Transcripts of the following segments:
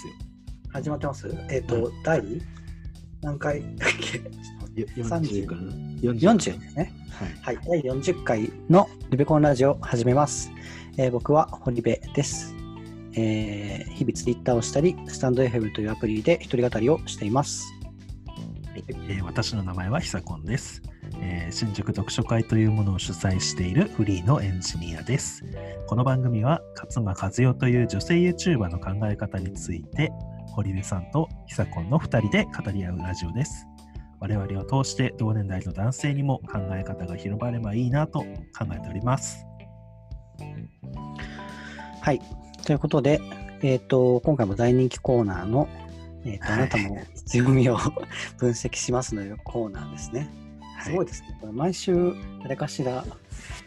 ますよ。始まってます？えっ、と、第何回？だっけよ40かな ?40 ですね。はい。はい、第40回のリベコンラジオ始めます。えー僕は堀部です。えー日々ツイッターをしたり、スタンド FM というアプリで一人語りをしています。えー私の名前はひさこんです、えー新宿読書会というものを主催しているフリーのエンジニアです。この番組は勝間和代という女性 YouTuber の考え方について堀部さんとひさこんの2人で語り合うラジオです。我々を通して同年代の男性にも考え方が広まればいいなと考えております。はい、ということで、えっ、と、今回も大人気コーナーの、えーとはいあなたの強みを 分析しますのコーナーですね。すごいですね。これ毎週誰かしら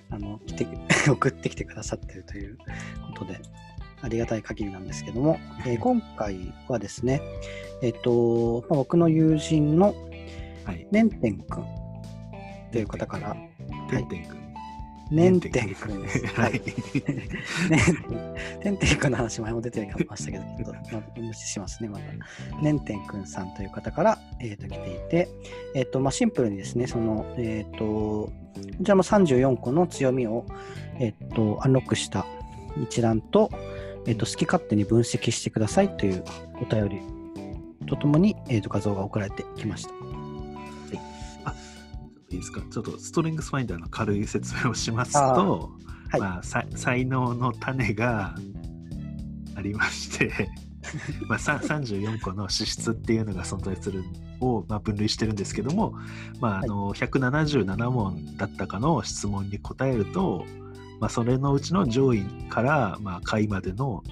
あの来て 送ってきてくださってるということで、ありがたい限りなんですけども、えー今回はですね、えっ、と、まあ僕の友人のはい。ねんてんくんという方から、てんてんくん。ねんてんくんです。ははいい。ねんてんくんの話前も出てましたけど、ちょっと、まあ、無視しますね、また。ねんてんくんさんという方から、えー、と来ていて、えっ、と、まあ、シンプルにですね、その、えっ、と、こちらも34個の強みを、えっ、と、アンロックした一覧と、えっ、と、好き勝手に分析してくださいというお便りとともに、えっ、と、画像が送られてきました。い。いですか？ちょっとストレングスファインダーの軽い説明をしますあと、はい。まあ、さ才能の種がありまして、まあ、さ34個の資質っていうのが存在するを、まあ、分類してるんですけども、まあ、あの177問だったかの質問に答えると、まあ、それのうちの上位から、まあ、下位までの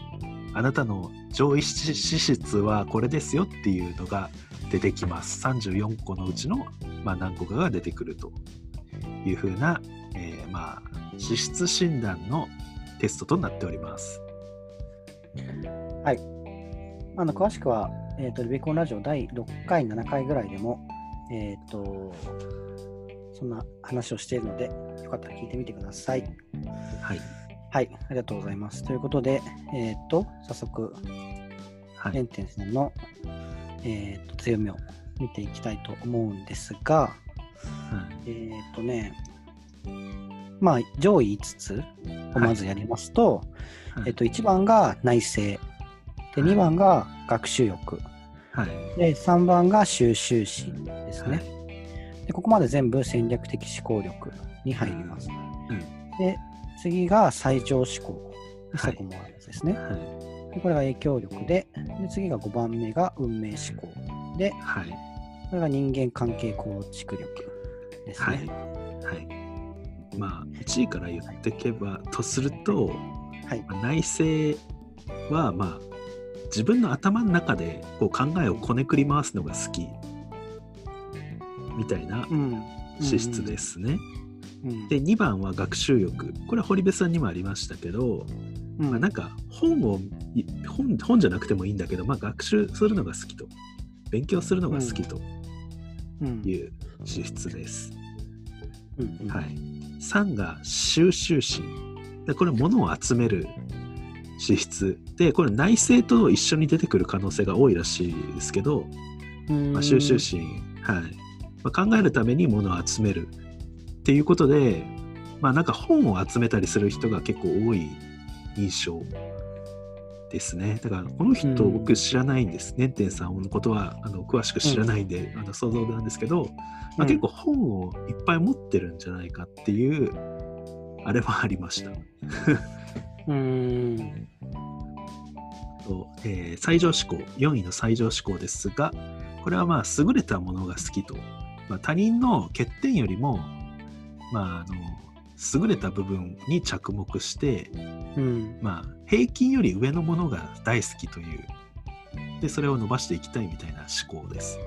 あなたの上位資質はこれですよっていうのが出てきます。34個のうちの、まあ、何個かが出てくるというふうな、えーまあ資質診断のテストとなっております。あの詳しくは、えー、とリベコンラジオ第6回、7回ぐらいでも、えっ、と、そんな話をしているので、よかったら聞いてみてください。はい。はい、ありがとうございます。ということで、えっ、と、早速、はい。レンテンさんの、えー、と強みを見ていきたいと思うんですが、えっ、とね、まあ、上位5つをまずやりますと、はいえっ、と、1番が内省、で、2番が学習欲、はい。で、3番が収集心ですね。で、ここまで全部戦略的思考力に入ります。うんで、次が最上思考。はいそこもあるやつですね。はい。でこれが影響力で、で次が5番目が運命思考。で、はい。これが人間関係構築力ですはい。ね。はい。まあ、1位から言っていけばとすると、はい。内政は、まあ、自分の頭の中でこう考えをこねくり回すのが好きみたいなうん。資質で。すね。うん。で2番は学習欲これは堀部さんにもありましたけど、うんまあ、なんか本をい本本じゃなくてもいいんだけど、まあ、学習するのが好きと勉強するのが好きとうんいう資質です。はい、3が収集心でこれ物を集める資質。でこれ内政と一緒に出てくる可能性が多いらしいですけど、まあ、収集心、はい。まあ、考えるために物を集めるっていうことで、まあ、なんか本を集めたりする人が結構多い印象ですね。だからこの人うん。僕知らないんですね。んてんさんのことはあの詳しく知らないんで、あの想像なんですけど、まあ、うん。結構本をいっぱい持ってるんじゃないかっていうあれはありました。うん。とえー最上思考4位の最上思考ですがこれはまあ優れたものが好きと、まあ、他人の欠点よりも、まあ、あの優れた部分に着目して、うん。まあ、平均より上のものが大好きというでそれを伸ばしていきたいみたいな思考です。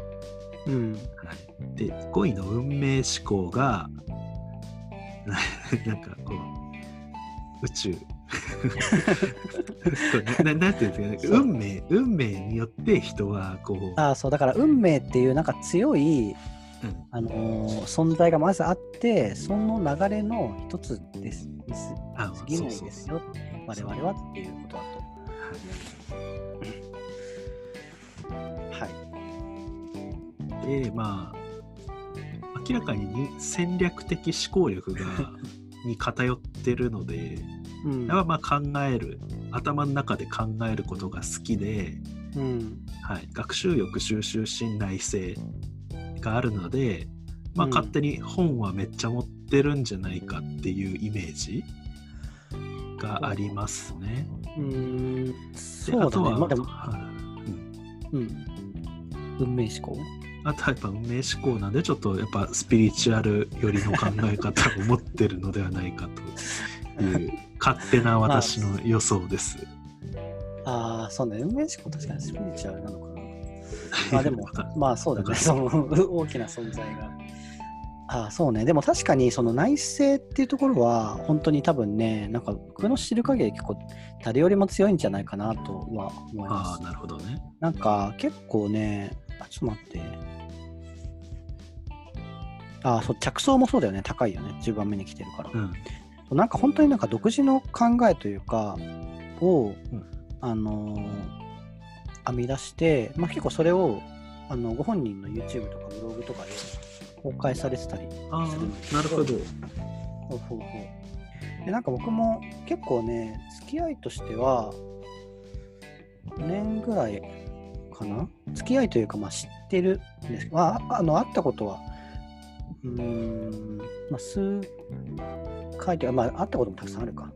うん。はい、で5位の運命思考がな なんかこう宇宙 ななんていうんですかね運命運命によって人はこう、ああ、そう、だから運命っていうなんか強い、うんあのー存在がまずあって、その流れの一つです。ですあ過ぎないそうそうですよ。我々はっていうことだと。はいはい。でまあ明らかに戦略的思考力がに偏ってるのでうんまあ考える頭の中で考えることが好きで、うん。はい、学習欲収集心内省があるので、まあ、うん勝手に本はめっちゃ持ってるんじゃないかっていうイメージがありますね。うーん。でそうだね。あとは、まあでも、はいうんうん。運命思考？あとはやっぱ運命思考なんでちょっとやっぱスピリチュアル寄りの考え方を持ってるのではないかという勝手な私の予想です。ああ、そうね。運命思考確かにスピリチュアルなのかな。まあでもまあそうだね。その大きな存在が。ああ、そうね。でも確かにその内政っていうところは、本当に多分ね、なんか僕の知る限り結構誰よりも強いんじゃないかなとは思いますああ、。なるほどね。なんか結構ね、あ、ちょっと待って。ああ、そう、着想もそうだよね。高いよね。10番目に来てるから。うん。なんか本当になんか独自の考えというかを、うん。あのー編み出して、まあ、結構それをあのご本人の YouTube とかブログとかで公開されてたりあするあ、なるほど。ほうほうほう。でなんか僕も結構ね付き合いとしては5年ぐらいかな？付き合いというかまあ知ってるんです。けど、まあ、あの会ったことはうーん、まあ、数回というか、まあ、会ったこともたくさんあるか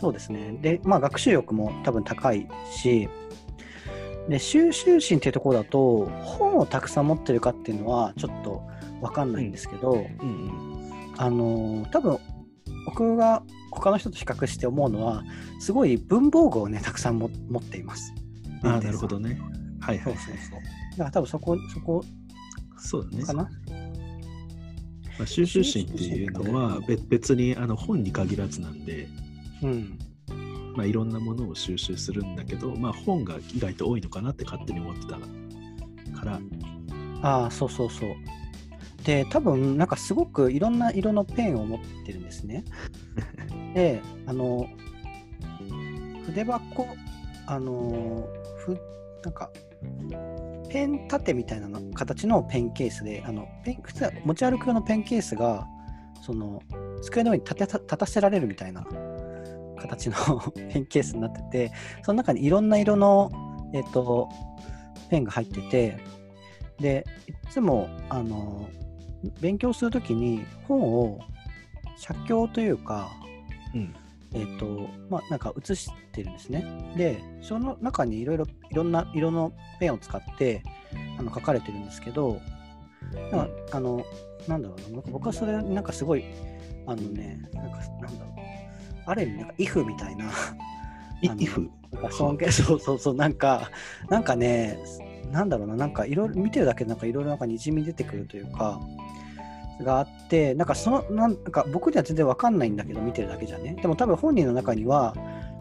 そうですねでまあ学習欲も多分高いしで収集心っていうところだと本をたくさん持ってるかっていうのはちょっと分かんないんですけど、うんうん。あのー多分僕が他の人と比較して思うのはすごい文房具をねたくさんも持っています。ああ、なるほどね。はいはい。そうそうそう。だから多分そこそこそうだね。かな。まあ、収集心っていうのは別別にあの本に限らずなんで、うん。まあ、いろんなものを収集するんだけど、まあ、本が意外と多いのかなって勝手に思ってたから、ああそうそうそう。で多分なんかすごくいろんな色のペンを持ってるんですね。であの筆箱あのふなんかペン立てみたいなの形のペンケースであのペン普通持ち歩く用のペンケースがその机の上に立てた立たせられるみたいな形の ペンケースになっててその中にいろんな色の、えっとペンが入っててでいつもあの勉強するときに本を写経というかうん。えっ、と、まあ、なんか写してるんですね。で、その中にいろいろ、いろんな色のペンを使って、あの書かれてるんですけど、なんか、あの、なんだろうな、僕はそれ、なんかすごい、あのね、なんか、なんだろう、ある意味、なんか、イフみたいな、イフ？尊敬、そうそうそう、なんか、なんかね、なんだろうな、なんかいろいろ見てるだけでなんかいろいろなんかにじみ出てくるというか、があって、なんかその、なんか僕には全然わかんないんだけど、見てるだけじゃね。でも多分本人の中には、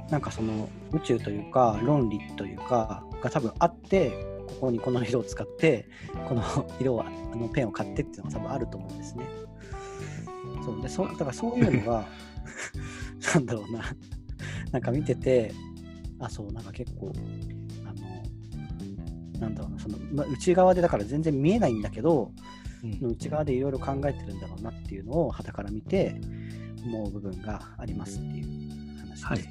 なんかその宇宙というか、論理というか、が多分あって、ここにこの色を使って、この色は、あのペンを買ってっていうのが多分あると思うんですね。そうでそうだからそういうのが、なんだろうな、なんか見てて、あ、そう、なんか結構、あの、なんだろうな、その、まあ、内側でだから全然見えないんだけど、うん内側でいろいろ考えてるんだろうなっていうのを傍から見て思う部分がありますっていう話です、はいはい。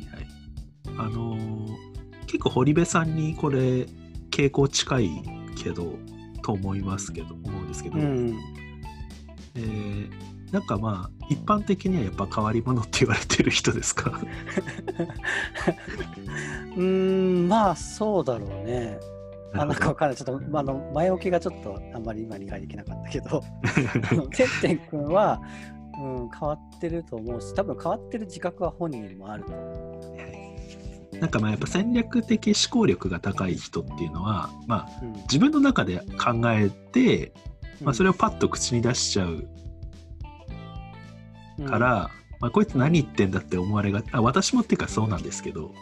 あのー結構堀部さんにこれ傾向近いけどと思いますけど思うんですけど、うん。えーなんかまあ一般的にはやっぱ変わり者って言われてる人ですか？うーん、まあそうだろうね。あなんかわかんない。ちょっと、まあ、あの前置きがちょっとあんまり今理解できなかったけど、てってんくんは、うん、変わってると思うし、多分変わってる自覚は本人にもあると。思なんかまあやっぱ戦略的思考力が高い人っていうのは、まあ、う。うん。自分の中で考えて、まあ、それをパッと口に出しちゃうから、まあ、こいつ何言ってんだって思われがあ私もっていうかそうなんですけど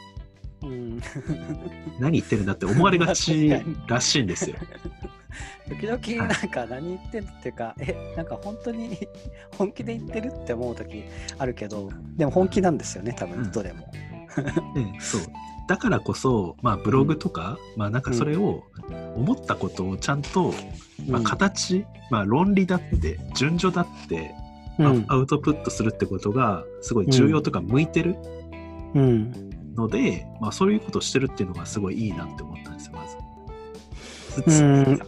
うん、うん何言ってるんだって思われがちらしいんですよ。時々なんか何言ってんのっていうか、え、なんか本当に本気で言ってるって思う時あるけど、でも本気なんですよね、多うん。分どれも。ね、そう。だからこそ、まあ、ブログとか、まあなんかそれを思ったことをちゃんと、まあ、形、まあ、論理だって順序だって、うん。アウトプットするってことがすごい重要とか向いてるうんので、まあ、そういうことをしてるっていうのがすごいいいなって思ったんですよまず。うん。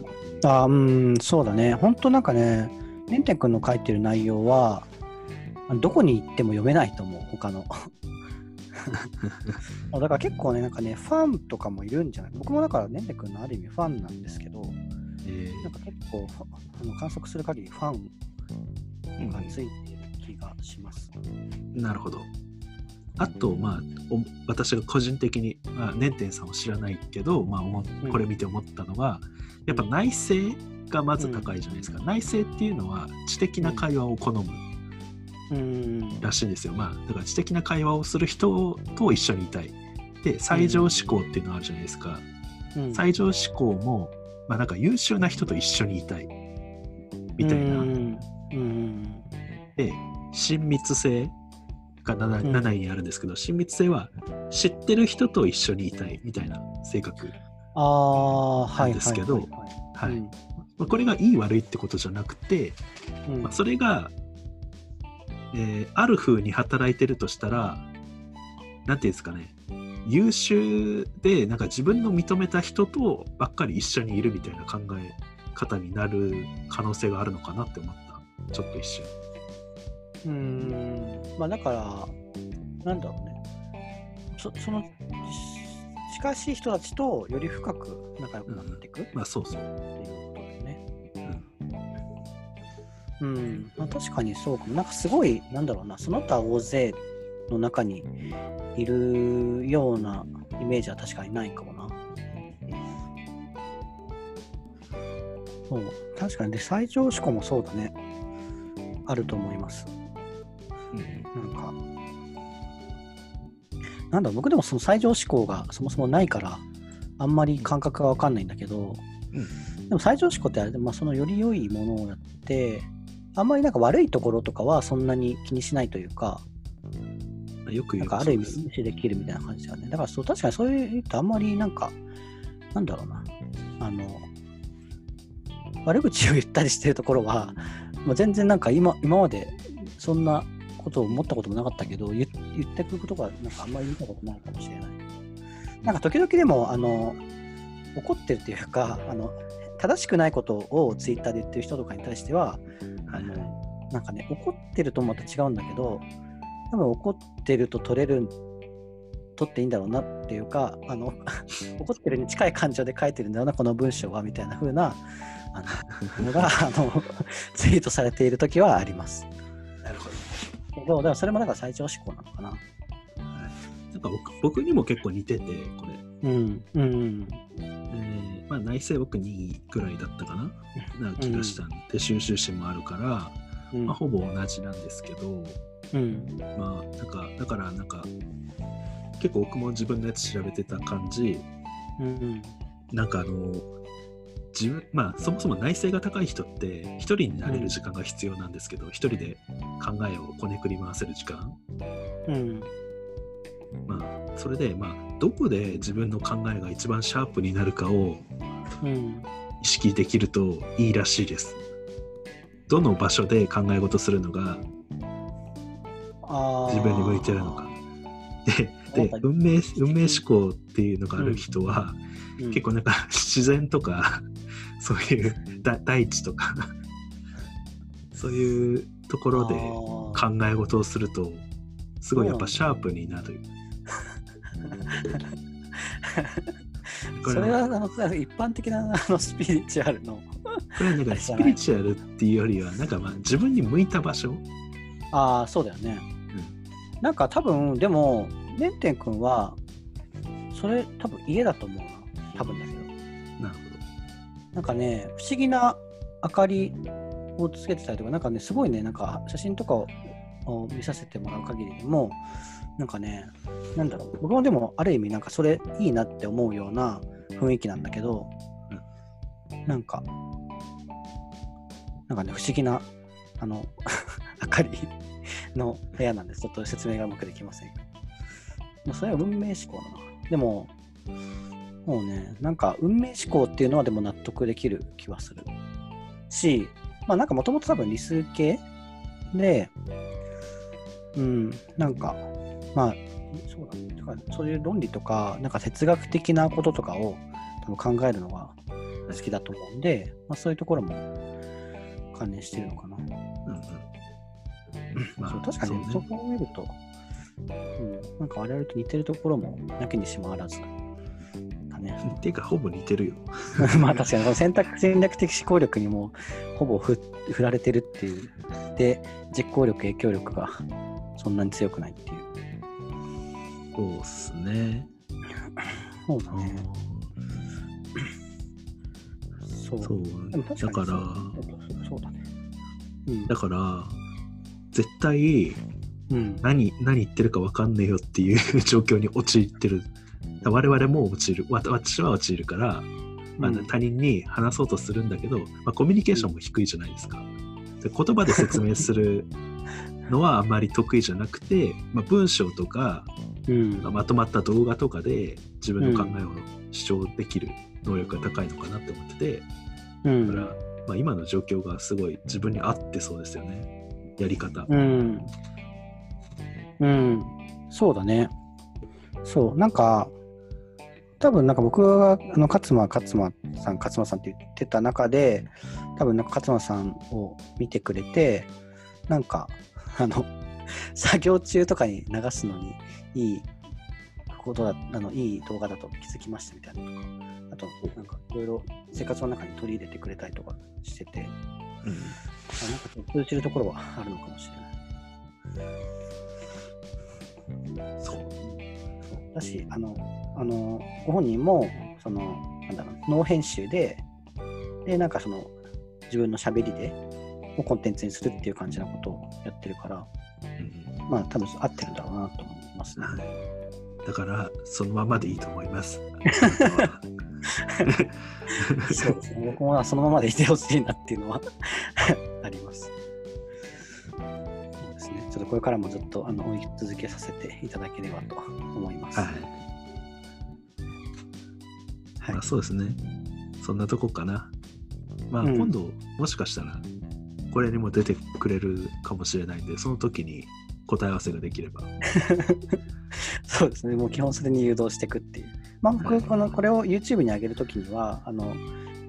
あうんそうだね。本当なんかねねんてんくんの書いてる内容はどこに行っても読めないと思う他の。だから結構ねなんかねファンとかもいるんじゃない？僕もだからねんてんくんのある意味ファンなんですけどえーなんか結構あの観測する限りファンがついている気がします、なるほど。あと、まあ、お私が個人的に、まあ、ねんてんさんを知らないけど、まあ、これ見て思ったのは、やっぱ内政がまず高いじゃないですか。内政っていうのは知的な会話を好むうんらしいんですよ。まあ、だから知的な会話をする人と一緒にいたい。で、最上志向っていうのがあるじゃないですか。うん最上志向も、まあ、なんか優秀な人と一緒にいたい。みたいな。で親密性が 7, うん。7位にあるんですけど、親密性は知ってる人と一緒にいたいみたいな性格、なんですけどこれがいい悪いってことじゃなくて、うん。まあ、それが、えーある風に働いてるとしたらなんていうんですかね優秀でなんか自分の認めた人とばっかり一緒にいるみたいな考え方になる可能性があるのかなって思った。ちょっと一瞬。うーんまあだから、なんだろうね。そその、し近しい人たちとより深く仲良くなっていくっていうまあそうそう。ことだよね。うん、まあ、確かにそうかも。なんかすごい、なんだろうな、その他大勢の中にいるようなイメージは確かにないかもな。そう、確かに。で、最上志向もそうだね。あると思います。なんか、なんだろう僕でもその最上志向がそもそもないから、あんまり感覚がわかんないんだけど、うんでも最上志向ってあれで、まあ、そのより良いものをやって、あんまりなんか悪いところとかはそんなに気にしないというか、まあよく言うなんかある意味無視できるみたいな感じだよね。だからそう確かにそういうとあんまりなんか、なんだろうな、あの、悪口を言ったりしてるところは、もう全然なんか今今までそんなことを思ったこともなかったけど、言言ってくることがなんかあんまり見たことないかもしれない。なんか時々でも、あの、怒ってるっていうか、あの、正しくないことをツイッターで言ってる人とかに対しては、あの、なんかね、怒ってるとまた違うんだけど、多分怒ってると取れる、取っていいんだろうなっていうか、あの、怒ってるに近い感情で書いてるんだよな、この文章は、みたいな風な、あの、のが、あの、ツイートされている時はあります。けど、でもそれもだから最上志向なのかな。なんか僕僕にも結構似てて、これ。うん、うん、えーまあ、内政僕2位ぐらいだったかな。な気がしたんで、収集心もあるから、うん。まあ、ほぼ同じなんですけど、うん、まあ、なんか、だからなんか、結構僕も自分のやつ調べてた感じ、うん、なんかあの、自分、まあ、そもそも内政が高い人って、一人になれる時間が必要なんですけど、一人で考えをこねくり回せる時間。うん、まあ、それで、まあ、どこで自分の考えが一番シャープになるかをうん、意識できるといいらしいです。どの場所で考え事するのが自分に向いてるのか。で運命運命思考っていうのがある人は、うん。結構なんか 自然とかそういうだ大地とか そういうところで考え事をするとすごいやっぱシャープになる。こそれれはあの一般的なあのスピリチュアルの。これはなんかスピリチュアルっていうよりはなんかまあ自分に向いた場所、ああそうだよね、なんか多分でもねんてんくんはそれ多分家だと思うな。多分だけど。なるなんかね不思議な明かりをつけてたりとかなんかねすごいねなんか写真とかをを見させてもらう限りでもなんかねなんだろう。僕もでもある意味なんかそれいいなって思うような雰囲気なんだけど、なんかなんかね不思議なあの 明かりの部屋なんですちょっと説明がうまくできませんもうそれは運命思考だな。でも、もうね、なんか運命思考っていうのはでも納得できる気はする。し、まあなんかもともと多分理数系で、うん、なんか、まあ、そうだね。だかそういう論理とか、なんか哲学的なこととかを多分考えるのが好きだと思うんで、まあそういうところも関連してるのかな。まあ確かに、そう考えると、うん、なんか我々と似てるところもなきにしもあらずだね。っていうかほぼ似てるよ。まあ確かに選択戦略的思考力にもほぼふ振られてるっていう。で、実行力、影響力がそんなに強くないっていう。そうっすね。そうだね。そう。そうだからにそうそうだね。うんだから絶対うん。何何言ってるか分かんねえよっていう 状況に陥ってる。我々も陥る。わ私は陥るから、まあうん。他人に話そうとするんだけど、まあ、コミュニケーションも低いじゃないですか。で言葉で説明する のはあんまり得意じゃなくて、まあ、文章とか、うん。まあまとまった動画とかで自分の考えを主張できる能力が高いのかなって思ってて。うん。だから、まあ、今の状況がすごい自分に合ってそうですよねやり方。うん。うん。そうだね。そう。なんか、多分なんか僕が、あの、勝間、勝間さん、勝間さんって言ってた中で、多分なんか勝間さんを見てくれて、なんか、あの、作業中とかに流すのにいいことだ、あの、いい動画だと気づきましたみたいなとか、あと、なんかいろいろ生活の中に取り入れてくれたりとかしてて、うんあなんか通じるところはあるのかもしれない。そうそうだし、あの、あのご本人も、その、なんだろう、脳編集で、で、なんかその、自分の喋りで、をコンテンツにするっていう感じのことをやってるから、うんまあ、多分合ってるんだろうなと思いますね。はい、だからそのままでいいと思います。そうですね。僕もそのままでいてほしいなっていうのは あります。そうですね。ちょっとこれからもずっとあの追い続けさせていただければと思います。はい、はいまあ、そうですね。そんなとこかな。まあ、うん今度、もしかしたら、これにも出てくれるかもしれないんで、その時に答え合わせができれば。そうですね。もう基本それに誘導していくっていう。まあ、僕、はいこのこれを YouTube に上げるときには、あの、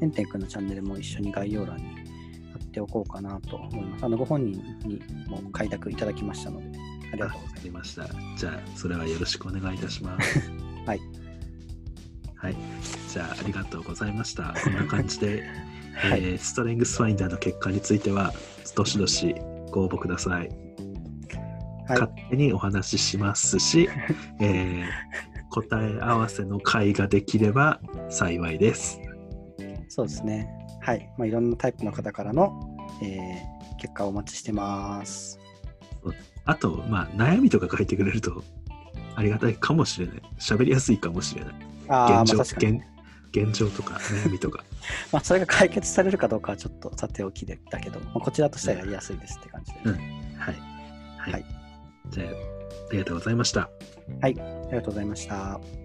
てんてんくんのチャンネルも一緒に概要欄に貼っておこうかなと思います。あの、ご本人にも快諾いただきましたので、ありがとうございました。じゃあ、それはよろしくお願いいたします。はい。はい。じゃあ、ありがとうございました。こんな感じで。はい。えーストレングスファインダーの結果については、どしどしご応募ください。はい勝手にお話ししますし、えー答え合わせの会ができれば幸いです。そうですね。はい。まあ、いろんなタイプの方からの、えー結果をお待ちしてます。あと、まあ、悩みとか書いてくれるとありがたいかもしれない。喋りやすいかもしれない。ああ、まあ現状確かに。現現状とか悩みとか。まあ、それが解決されるかどうかはちょっとさておきでだけど、まあ、こちらとしてはやりやすいですって感じで。うんはい。はい。はいじゃあ、ありがとうございました。ありがとうございました。